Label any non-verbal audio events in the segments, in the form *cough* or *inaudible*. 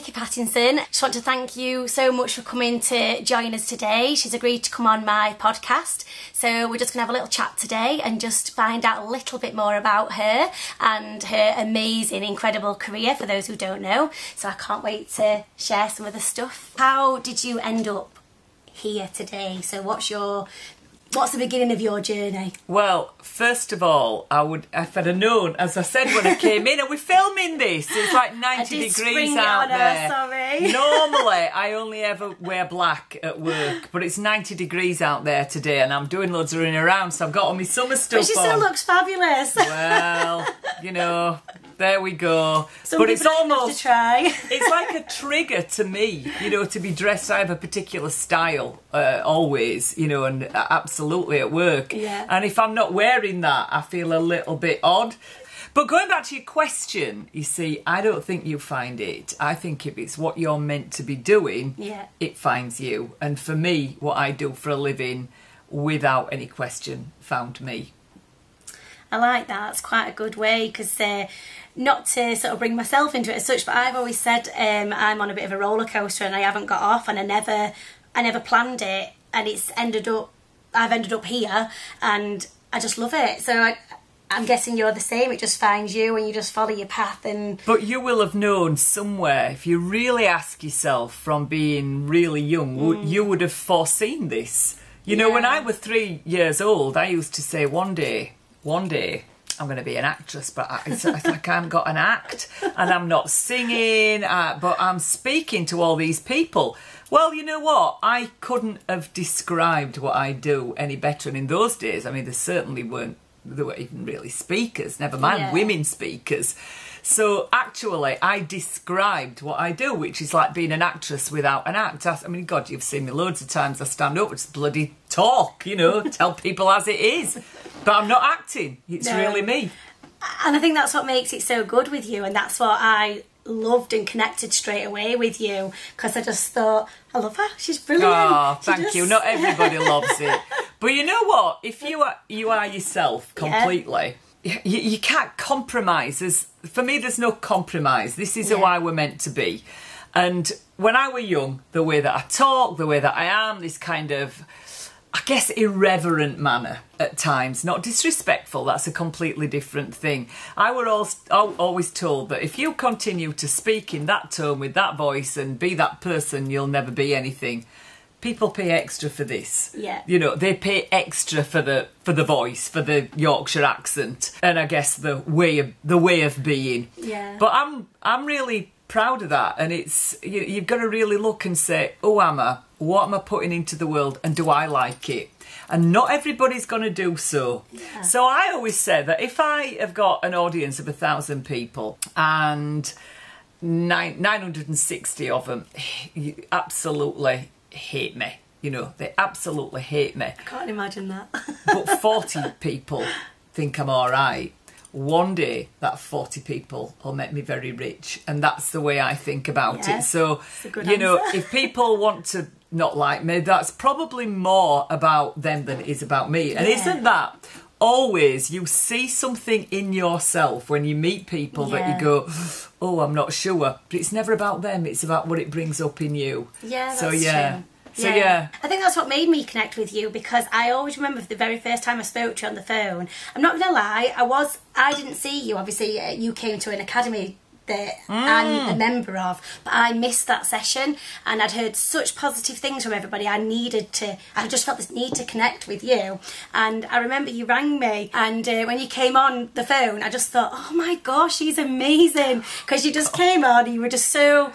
Vicky Pattinson. Just want to thank you so much for coming to join us today. She's agreed to come on my podcast. So we're just going to have a little chat today and just find out a little bit more about her and her amazing, incredible career for those who don't know. So I can't wait to share some of the stuff. How did you end up here today? So what's your What's the beginning of your journey? Well, first of all, I would, if I'd have known, as I said when I came in, and we're filming this, it's like *laughs* 90 degrees out there. sorry. *laughs* Normally, I only ever wear black at work, but it's 90 degrees out there today, and I'm doing loads of running around, so I've got all my summer stuff But she on. still looks fabulous. *laughs* well, you know, there we go. Some but it's almost to try. *laughs* it's like a trigger to me, you know, to be dressed. I have a particular style uh, always, you know, and absolutely at work. Yeah. And if I'm not wearing that, I feel a little bit odd. But going back to your question, you see, I don't think you find it. I think if it's what you're meant to be doing, Yeah. it finds you. And for me, what I do for a living, without any question, found me. I like that. It's quite a good way because uh, not to sort of bring myself into it as such, but I've always said um, I'm on a bit of a roller coaster and I haven't got off, and I never, I never planned it, and it's ended up, I've ended up here, and I just love it. So I, I'm guessing you're the same. It just finds you, and you just follow your path, and But you will have known somewhere, if you really ask yourself from being really young, would you would have foreseen this. You know, when I was three years old, I used to say, one day, one day, I'm going to be an actress, but I, it's, it's like I haven't got an act and I'm not singing, uh, but I'm speaking to all these people. Well, you know what? I couldn't have described what I do any better. And in those days, I mean, there certainly weren't, there were even really speakers, never mind Yeah. women speakers. So actually, I described what I do, which is like being an actress without an act. I I mean, God, you've seen me loads of times. I stand up, just bloody talk, you know, *laughs* tell people as it is. But I'm not acting. It's No. really me. and I think that's what makes it so good with you, and that's what I loved and connected straight away with you because I just thought I love her. She's brilliant. Oh, She thank just- you. Not everybody loves it, *laughs* but you know what? If you are you are yourself completely, you, you can't compromise. There's, for me, there's no compromise. This is who Yeah. I were meant to be. And when I were young, the way that I talk, the way that I am, this kind of, I guess, irreverent manner at times, not disrespectful, that's a completely different thing. I were al- al- always told that if you continue to speak in that tone with that voice and be that person, you'll never be anything. People pay extra for this. Yeah. You know, they pay extra for the for the voice, for the Yorkshire accent, and I guess the way of the way of being. Yeah. But I'm I'm really proud of that, and it's you, you've got to really look and say, "Oh, am I? What am I putting into the world, and do I like it?" And not everybody's going to do so. Yeah. So I always say that if I have got an audience of a thousand people and nine, 960 of them *sighs* absolutely hate me. You know, they absolutely hate me I can't imagine that. *laughs* but 40 people think I'm all right. One day, that 40 people will make me very rich. And that's the way I think about it. So, you know, if people want to not like me, that's probably more about them than it is about me. And Yeah. isn't that always you see something in yourself when you meet people that you go, oh, I'm not sure. But it's never about them, it's about what it brings up in you. Yeah, that's so, yeah. true. So, yeah. I think that's what made me connect with you because I always remember the very first time I spoke to you on the phone. I'm not gonna lie, I was I didn't see you. Obviously, uh, you came to an academy that I'm Mm. a member of, but I missed that session and I'd heard such positive things from everybody. I needed to. I just felt this need to connect with you. And I remember you rang me, and uh, when you came on the phone, I just thought, oh my gosh, she's amazing because you just came on. And you were just so.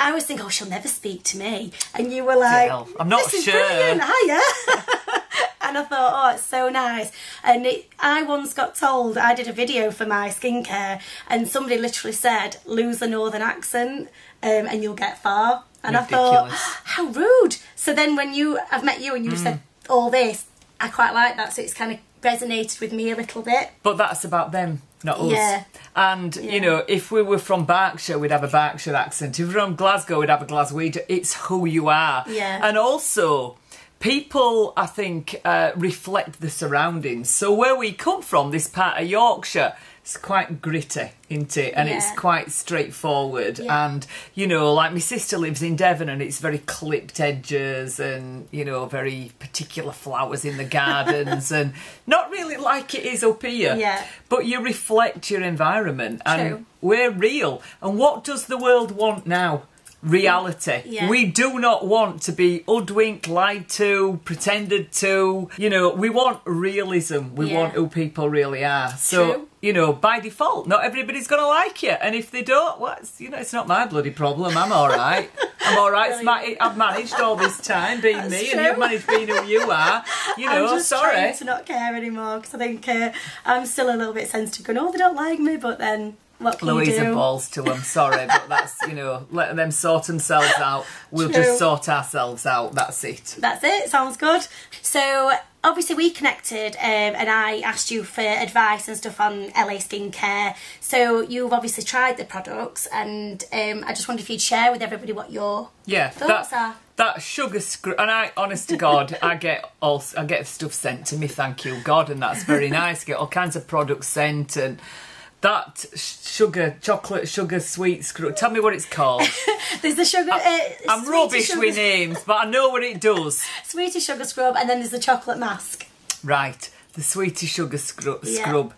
I was thinking, oh, she'll never speak to me. And you were like, Well, I'm not this is sure. brilliant, hiya. *laughs* and I thought, oh, it's so nice. And it, I once got told, I did a video for my skincare, and somebody literally said, lose the northern accent um, and you'll get far. And I thought, Ridiculous. *gasps* how rude. So then when you, I've met you and you Mm. said all this, I quite like that. So it's kind of resonated with me a little bit. But that's about them, not us. Yeah. And Yeah. you know, if we were from Berkshire, we'd have a Berkshire accent. If we were from Glasgow, we'd have a Glaswegian. It's who you are. Yeah. And also, people, I think, uh, reflect the surroundings. So where we come from, this part of Yorkshire, it's quite gritty, isn't it? And it's quite straightforward. Yeah. And, you know, like my sister lives in Devon and it's very clipped edges and, you know, very particular flowers in the *laughs* gardens and not really like it is up here. Yeah. But you reflect your environment and we're real. And what does the world want now? Reality. Yeah. We do not want to be hoodwinked, lied to, pretended to. You know, we want realism. We Yeah. want who people really are. So, True. you know, by default, not everybody's going to like you. And if they don't, well, it's, you know, it's not my bloody problem. I'm all right. I'm all right. It's my, I've managed all this time being That's me, true. and you've managed being who you are. You know, I'm just sorry. trying to not care anymore because I think uh, I'm still a little bit sensitive. Going, oh, they don't like me, but then what can Louisa you do? balls to them. Sorry, but that's you know, let them sort themselves out. We'll True. just sort ourselves out. That's it. That's it. Sounds good. So obviously we connected, um, and I asked you for advice and stuff on LA skincare. So you've obviously tried the products, and um, I just wondered if you'd share with everybody what your Yeah, thoughts that are. that sugar scrub. And I, honest to God, I get all I get stuff sent to me. Thank you, God, and that's very *laughs* nice. get all kinds of products sent and. That sugar, chocolate, sugar, sweet screw. Tell me what it's called. *laughs* There's the sugar. Uh, I'm rubbish sugar, with names, but I know what it does. Sweetie sugar scrub, and then there's the chocolate mask. Right, the sweetie sugar scrub, Yeah. scrub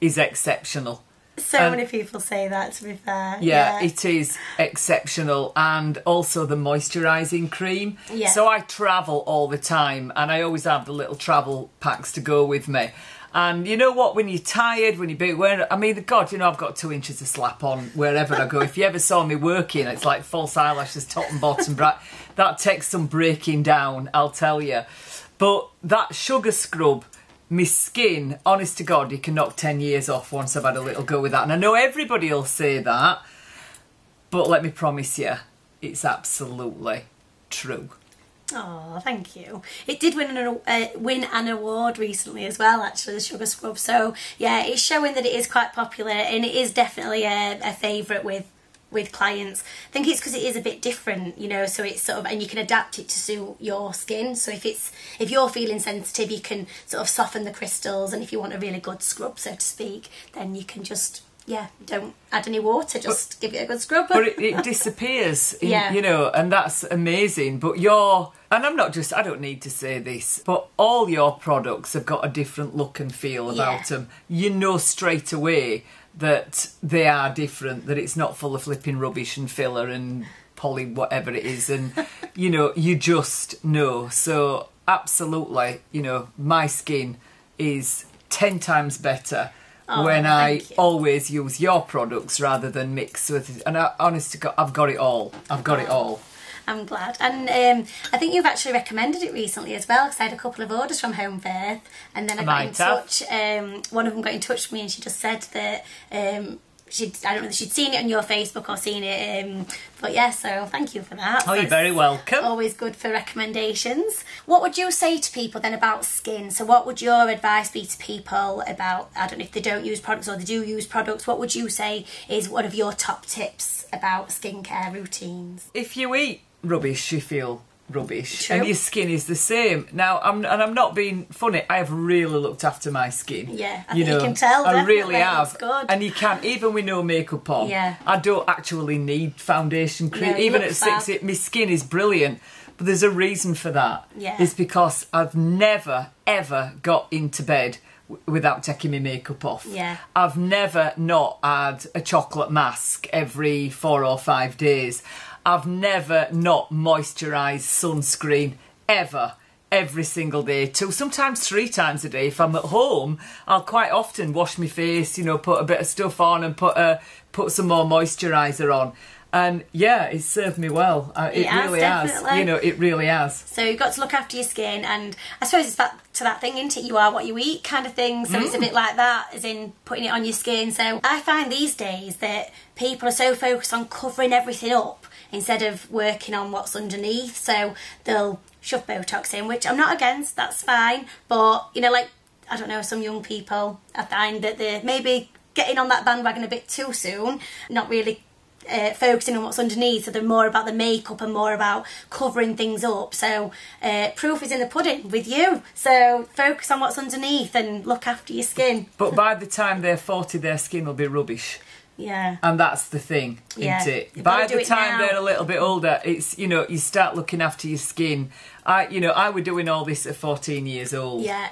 is exceptional. So Um, many people say that. To be fair, Yeah, it is exceptional, and also the moisturising cream. Yeah. So I travel all the time, and I always have the little travel packs to go with me. And you know what? When you're tired, when you're I mean, God, you know, I've got two inches of slap on wherever I go. if you ever saw me working, it's like false eyelashes, top and bottom. But that takes some breaking down, I'll tell you. But that sugar scrub, my skin, honest to God, you can knock 10 years off once I've had a little go with that. And I know everybody will say that, but let me promise you, it's absolutely true. Oh, thank you. It did win an uh, win an award recently as well. Actually, the sugar scrub. So yeah, it's showing that it is quite popular, and it is definitely a, a favourite with with clients. I think it's because it is a bit different, you know. So it's sort of, and you can adapt it to suit your skin. So if it's if you're feeling sensitive, you can sort of soften the crystals, and if you want a really good scrub, so to speak, then you can just yeah, don't add any water, just give it a good scrub. But it, it disappears, *laughs* in, Yeah. you know, and that's amazing. But your, and I'm not just, I don't need to say this, but all your products have got a different look and feel about Yeah. them. You know straight away that they are different, that it's not full of flipping rubbish and filler and poly whatever it is. And, *laughs* you know, you just know. So, absolutely, you know, my skin is 10 times better. Oh, when I you. always use your products rather than mix with and I, honest to God, I've got it all. I've got it all. I'm glad. And um, I think you've actually recommended it recently as well because I had a couple of orders from Holmfirth and then I, I got in have. touch. Um, one of them got in touch with me and she just said that um, she'd, I don't know if she'd seen it on your Facebook or seen it. Um, but yeah, so thank you for that. Oh, you're That's very welcome. Always good for recommendations. What would you say to people then about skin? So, what would your advice be to people about, I don't know if they don't use products or they do use products, what would you say is one of your top tips about skincare routines? If you eat rubbish, you feel rubbish, True. and your skin is the same. Now, I'm and I'm not being funny. I have really looked after my skin. Yeah, I think you can tell, I really have, and you can even with no makeup on. Yeah. I don't actually need foundation cream. Even at six, it, my skin is brilliant. But there's a reason for that. Yeah. It's because I've never ever got into bed without taking my makeup off. Yeah. I've never not had a chocolate mask every four or five days. I've never not moisturised sunscreen ever. Every single day, two, sometimes three times a day. If I'm at home, I'll quite often wash my face, you know, put a bit of stuff on and put a put some more moisturiser on. And yeah, it's served me well. Uh, it It has, really has. You know, it really has. So you've got to look after your skin, and I suppose it's that to that thing, isn't it? You are what you eat, kind of thing. So Mm. it's a bit like that, as in putting it on your skin. So I find these days that people are so focused on covering everything up instead of working on what's underneath. So they'll shove Botox in, which I'm not against. That's fine, but you know, like I don't know, some young people I find that they're maybe getting on that bandwagon a bit too soon, not really uh, focusing on what's underneath, so they're more about the makeup and more about covering things up. So uh, proof is in the pudding with you. So focus on what's underneath and look after your skin. But by the time they're 40, their skin will be rubbish. Yeah. And that's the thing, Yeah. isn't it? You've By the it time now. they're a little bit older, it's you know you start looking after your skin. I you know I were doing all this at 14 years old. Yeah.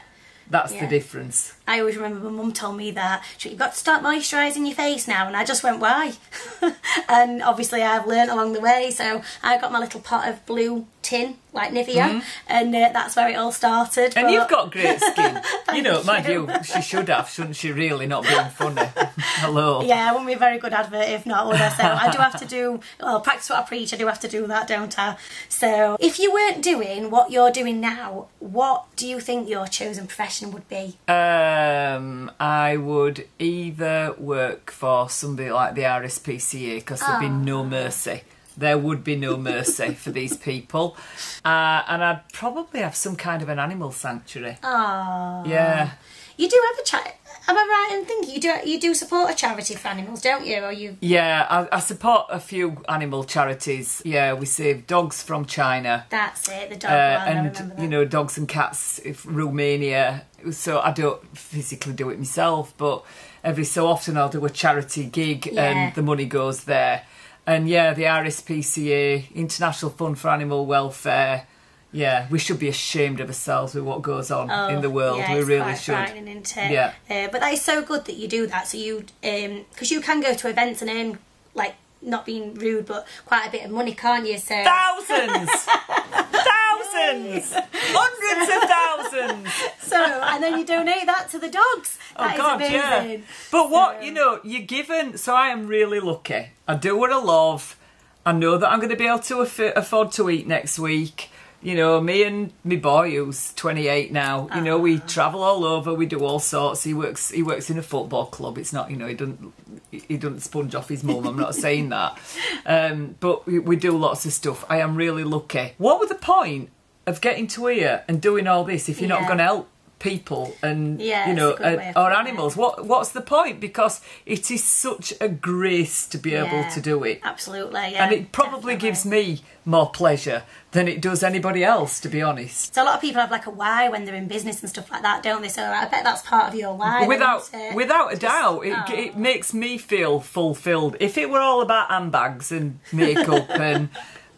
That's Yeah. the difference. I always remember my mum told me that she you've got to start moisturising your face now, and I just went, why? *laughs* and obviously I've learnt along the way, so I got my little pot of blue tin like Nivea, and uh, that's where it all started. And but- you've got great skin. *laughs* you know, mind you. she should have, shouldn't she? Really, not being funny. *laughs* Hello. Yeah, I wouldn't be a very good advert if not, would I? So I do have to do, well, practice what I preach, I do have to do that, don't I? So if you weren't doing what you're doing now, what do you think your chosen profession would be? Um, I would either work for somebody like the RSPCA because there'd be no mercy. There would be no mercy for these people, uh, and I'd probably have some kind of an animal sanctuary. Oh, Yeah, you do have a chat. Am I right in thinking you do? You do support a charity for animals, don't you? Or you? yeah. I, I support a few animal charities. Yeah, we save dogs from China. That's it. The dog Uh, one. And you know dogs and cats if Romania so I don't physically do it myself but every so often I'll do a charity gig Yeah. and the money goes there and yeah the RSPCA International Fund for Animal Welfare yeah we should be ashamed of ourselves with what goes on in the world Oh, Yeah, we really should? Yeah. Uh, but that is so good that you do that. So you, because you can go to events and earn like not being rude, but quite a bit of money, can't you? So thousands *laughs* thousands hundreds of thousands so and then you donate that to the dogs. Oh, that is Oh God, amazing. yeah. But what So- you know, you're given. So I am really lucky. I do what I love. I know that I'm going to be able to aff- afford to eat next week. You know, me and my boy, who's 28 now. You know, Ah. we travel all over. We do all sorts. He works. He works in a football club. It's not. You know, he doesn't. He doesn't sponge off his mum. I'm not saying that. *laughs* Um, but we, we do lots of stuff. I am really lucky. What was the point of getting to here and doing all this if you're not going to help people and Yeah, you know and- uh, or putting it. animals? What what's the point? Because it is such a grace to be able to do it. Absolutely, yeah. And it probably definitely. gives me more pleasure than it does anybody else, to be honest. So a lot of people have like a why when they're in business and stuff like that, don't they? So I bet that's part of your why. Without without a Just- doubt, it, oh. it makes me feel fulfilled. If it were all about handbags and makeup *laughs* and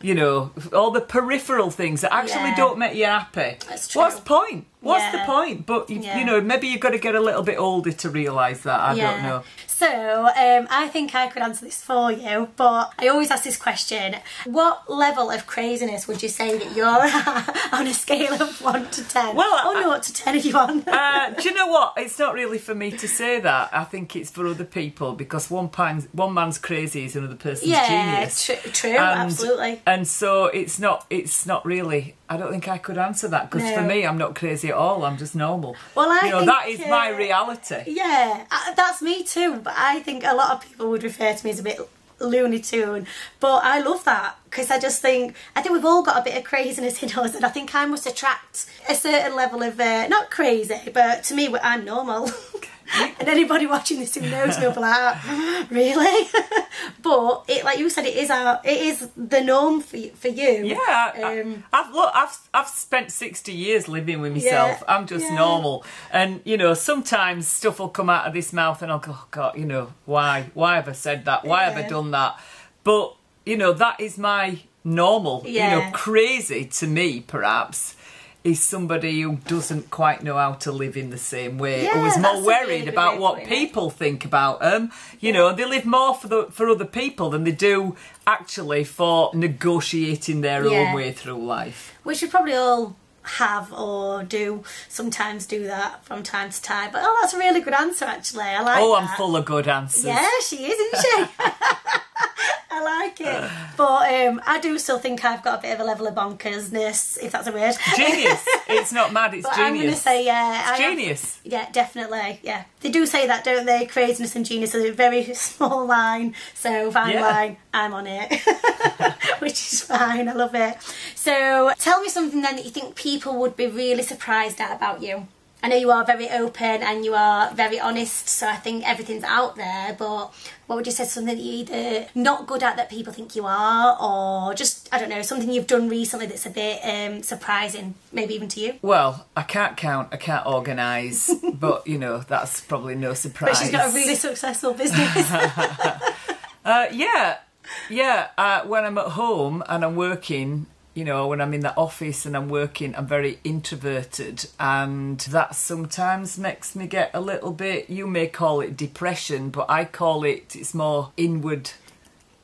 you know all the peripheral things that actually Yeah. don't make you happy, That's true. what's the point? What's Yeah. the point? But you, Yeah. you know, maybe you've got to get a little bit older to realise that. I don't know. So um, I think I could answer this for you, but I always ask this question: What level of craziness would you say that you're *laughs* at on a scale of one to ten? Well, oh I- no, to ten if you want. Uh, do you know what? It's not really for me to say that. I think it's for other people because one man's, one man's crazy is another person's yeah, genius. tr- true, And- absolutely. And so it's not. It's not really. I don't think I could answer that because for me, I'm not crazy at all. I'm just normal. Well, I you know think, that is my uh, reality. Yeah, uh, that's me too. But I think a lot of people would refer to me as a bit loony tune. But I love that because I just think I think we've all got a bit of craziness in us, and I think I must attract a certain level of uh, not crazy, but to me, I'm normal. *laughs* *laughs* and anybody watching this who knows me will be like, "Ah, really? *laughs* but it, like you said, it is our, it is the norm for for you. Yeah, I, Um, I've look, I've I've spent sixty years living with myself. Yeah, I'm just yeah. normal, and you know sometimes stuff will come out of this mouth, and I'll go, oh, God, you know why? Why have I said that? Why have I done that? But you know that is my normal. You know, crazy to me, perhaps. Is somebody who doesn't quite know how to live in the same way, Yeah, or is more worried about what putting it. people think about them. You know, they live more for the for other people than they do actually for negotiating their Yeah. own way through life. we should probably all have or do sometimes do that from time to time. But oh, that's a really good answer actually. I like. Oh, I'm that. full of good answers. Yeah, she is, isn't she? *laughs* *laughs* I like it, but um, I do still think I've got a bit of a level of bonkersness, if that's a word. Genius. *laughs* It's not mad, it's But I'm going to say yeah, I have- genius. yeah, definitely. Yeah, they do say that, don't they? Craziness and genius are a very small line. So fine Yeah. line, I'm on it, *laughs* which is fine. I love it. So tell me something then that you think people would be really surprised at about you. I know you are very open and you are very honest, so I think everything's out there. But what would you say something that you're either not good at that people think you are, or just I don't know something you've done recently that's a bit um, surprising, maybe even to you? Well, I can't count, I can't organise, *laughs* but you know that's probably no surprise. But she's got a really successful business. *laughs* uh, yeah, yeah. Uh, when I'm at home and I'm working, you know, when I'm in the office and I'm working, I'm very introverted, and that sometimes makes me get a little bit. You may call it depression, but I call it it's more inward.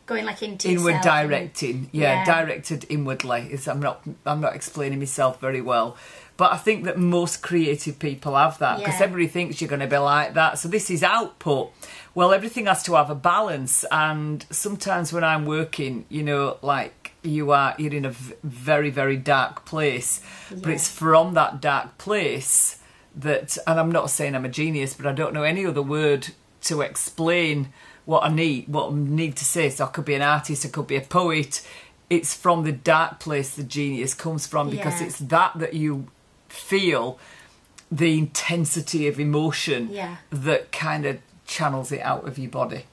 Going like into inward and- directing, yeah, Yeah. directed inwardly. Is I'm not I'm not explaining myself very well, but I think that most creative people have that because Yeah. everybody thinks you're going to be like that. So this is output. Well, everything has to have a balance, and sometimes when I'm working, you know, like you are, you're in a very very dark place, but it's from that dark place that, and I'm not saying I'm a genius, but I don't know any other word to explain what I need, what I need to say. So I could be an artist, I could be a poet. It's from the dark place the genius comes from because Yeah. it's that that you feel the intensity of emotion Yeah. that kind of channels it out of your body.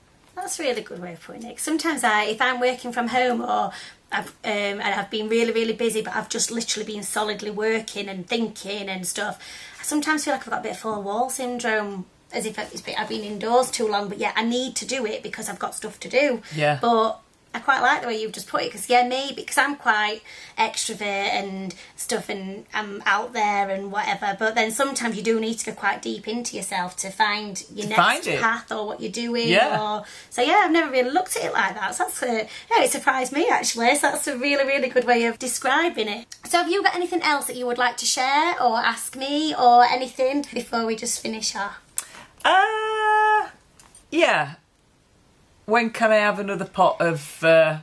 That's a really good way of putting it. Sometimes I, if I'm working from home or I've, um, and I've been really, really busy, but I've just literally been solidly working and thinking and stuff, I sometimes feel like I've got a bit of full wall syndrome, as if I've been indoors too long. But yeah, I need to do it because I've got stuff to do. Yeah. But I quite like the way you've just put it because yeah, me because I'm quite extrovert and stuff, and I'm out there and whatever. But then sometimes you do need to go quite deep into yourself to find your To next find path or what you're doing. Yeah. Or, so yeah, I've never really looked at it like that. So that's a, yeah, it surprised me actually. So that's a really, really good way of describing it. So have you got anything else that you would like to share or ask me or anything before we just finish our? Uh, yeah. When can I have another pot of? Uh,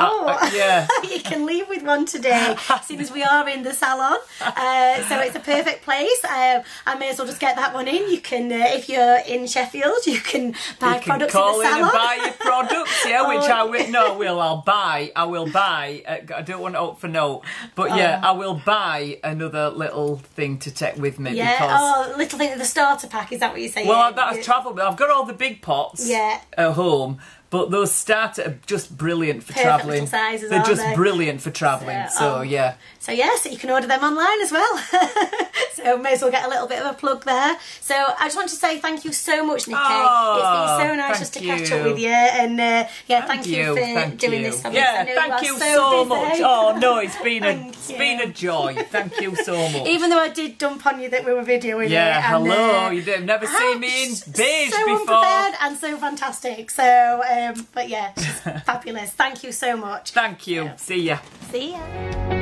Oh. uh, uh, yeah. *laughs* you can leave with one today, *laughs* seeing as we are in the salon. Uh, so it's a perfect place. Um, I may as well just get that one in. You can, uh, if you're in Sheffield, you can buy you can products call in the in salon. and buy your products, yeah, *laughs* which Oh. I will. No, I will. I'll buy. I will buy. Uh, I don't want to up for note, but yeah, I will buy another little thing to take with me Oh. yeah. because. Oh, little thing, the starter pack. Is that what you're saying? Well, that's travel. I've got all the big pots Yeah. at home, but those starter are just brilliant for travelling. They're just they? brilliant for travelling. Yeah, So oh. yeah, So yeah, so you can order them online as well. *laughs* so may as well get a little bit of a plug there. So I just want to say thank you so much, Nikki. Oh, it's been so nice just to catch you. up with you, and uh, yeah, thank, you, for thank doing you. this. for me, 'cause Yeah, thank you so, so much. Oh no, it's *laughs* been a Thank it's been a joy. Thank you so *laughs* much. Even though I did dump on you that we were videoing it. yeah, and, hello. uh, you did never how- seen me in beige so before. unprepared and so fantastic. So, um, but yeah, *laughs* fabulous. Thank you so much. Thank you. See ya. See ya.